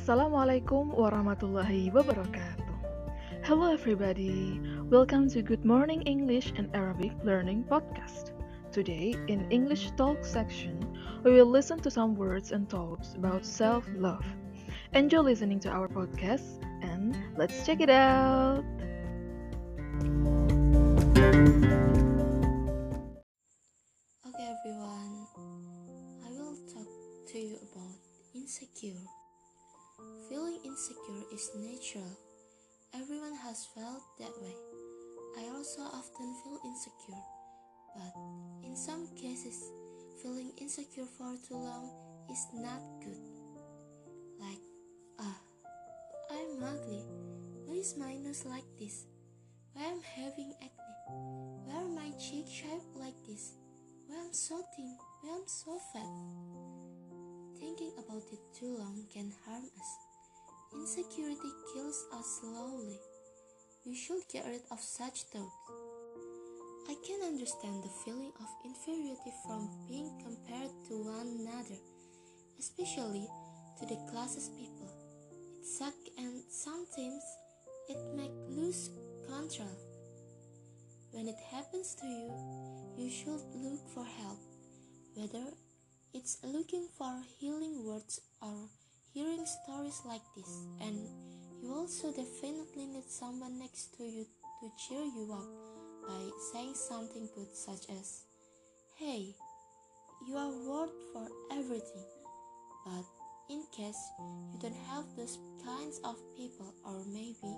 Assalamualaikum warahmatullahi wabarakatuh. Hello everybody. Welcome to Good Morning English and Arabic Learning Podcast. Today in English Talk section, we will listen to some words and thoughts about self-love. Enjoy listening to our podcast and let's check it out. Okay, everyone, I will talk to you about insecure. Feeling insecure is natural. Everyone has felt that way. I also often feel insecure, but in some cases, feeling insecure for too long is not good. Like, ah, I'm ugly. Why is my nose like this? Why I'm having acne? Why are my cheeks shaped like this? Why I'm so thin? Why I'm so fat? It too long can harm us. Insecurity kills us slowly. We should get rid of such thoughts. I can understand the feeling of inferiority from being compared to one another, especially to the closest people. It sucks and sometimes it makes lose control. When it happens to you, you should look for help, whether it's looking for healing words or hearing stories like this. And you also definitely need someone next to you to cheer you up by saying something good, such as, Hey, you are worth for everything. But in case you don't have those kinds of people, or maybe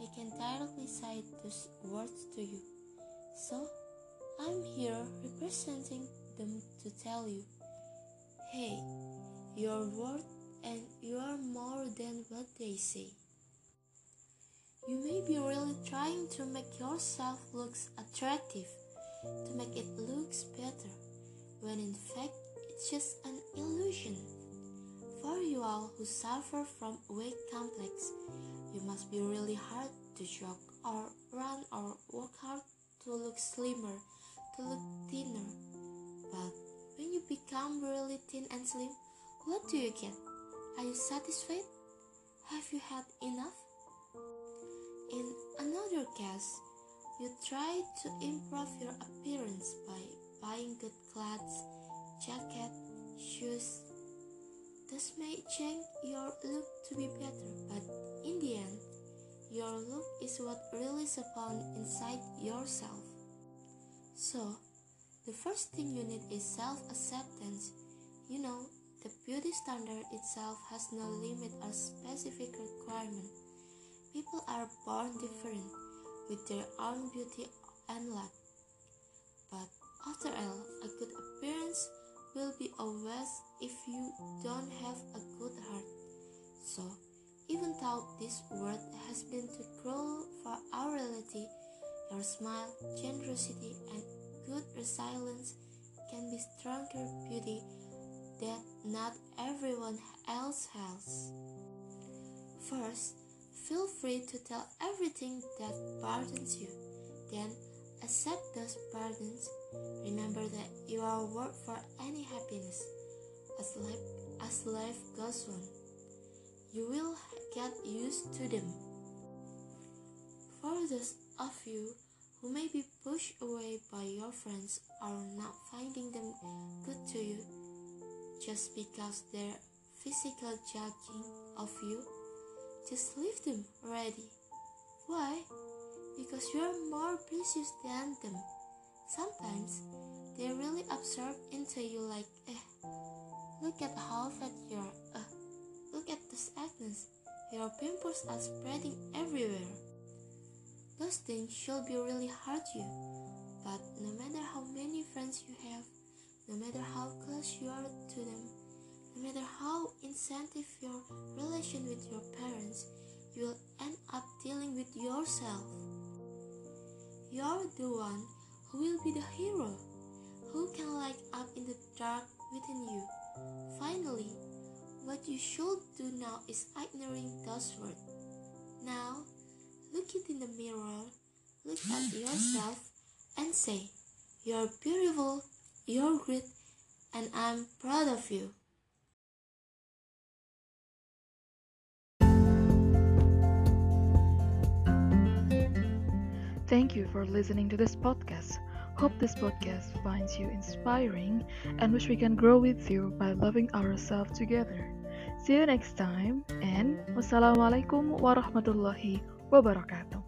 they can directly say those words to you. So, I'm here representing them to tell you hey, you're worth and you are more than what they say. You may be really trying to make yourself look attractive, to make it looks better, when in fact it's just an illusion. For you all who suffer from weight complex, you must be really hard to jog or run or work hard to look slimmer, to look thinner. But when you become really thin and slim, what do you get? Are you satisfied? Have you had enough? In another case, you try to improve your appearance by buying good clothes, jacket, shoes. This may change your look to be better, but in the end, your look is what really spawn inside yourself. So, the first thing you need is self-acceptance. You know, the beauty standard itself has no limit or specific requirement. People are born different with their own beauty and luck. But after all, a good appearance will be a waste if you don't have a good heart. So, even though this world has been too cruel for our reality, your smile, generosity, and good resilience can be stronger beauty that not everyone else has. First, feel free to tell everything that burdens you. Then, accept those burdens. Remember that you are worth for any happiness. As life, as life goes on, you will get used to them. For those of you who may be pushed away by your friends or not finding them good to you just because they're physical judging of you, just leave them already. Why? Because you're more precious than them. Sometimes they really absorb into you like, eh, look at how fat you are. Uh, look at this acne. Your pimples are spreading everywhere. Those things should be really hurt you. But no matter how many friends you have, no matter how close you are to them, no matter how incentive your relation with your parents, you will end up dealing with yourself. You're the one who will be the hero, who can light up in the dark within you. Finally, what you should do now is ignoring those words. Now, look it in the mirror, look at yourself and say, You're beautiful, you're great, and I'm proud of you. Thank you for listening to this podcast. Hope this podcast finds you inspiring and wish we can grow with you by loving ourselves together. See you next time and wassalamualaikum warahmatullahi wabarakatuh.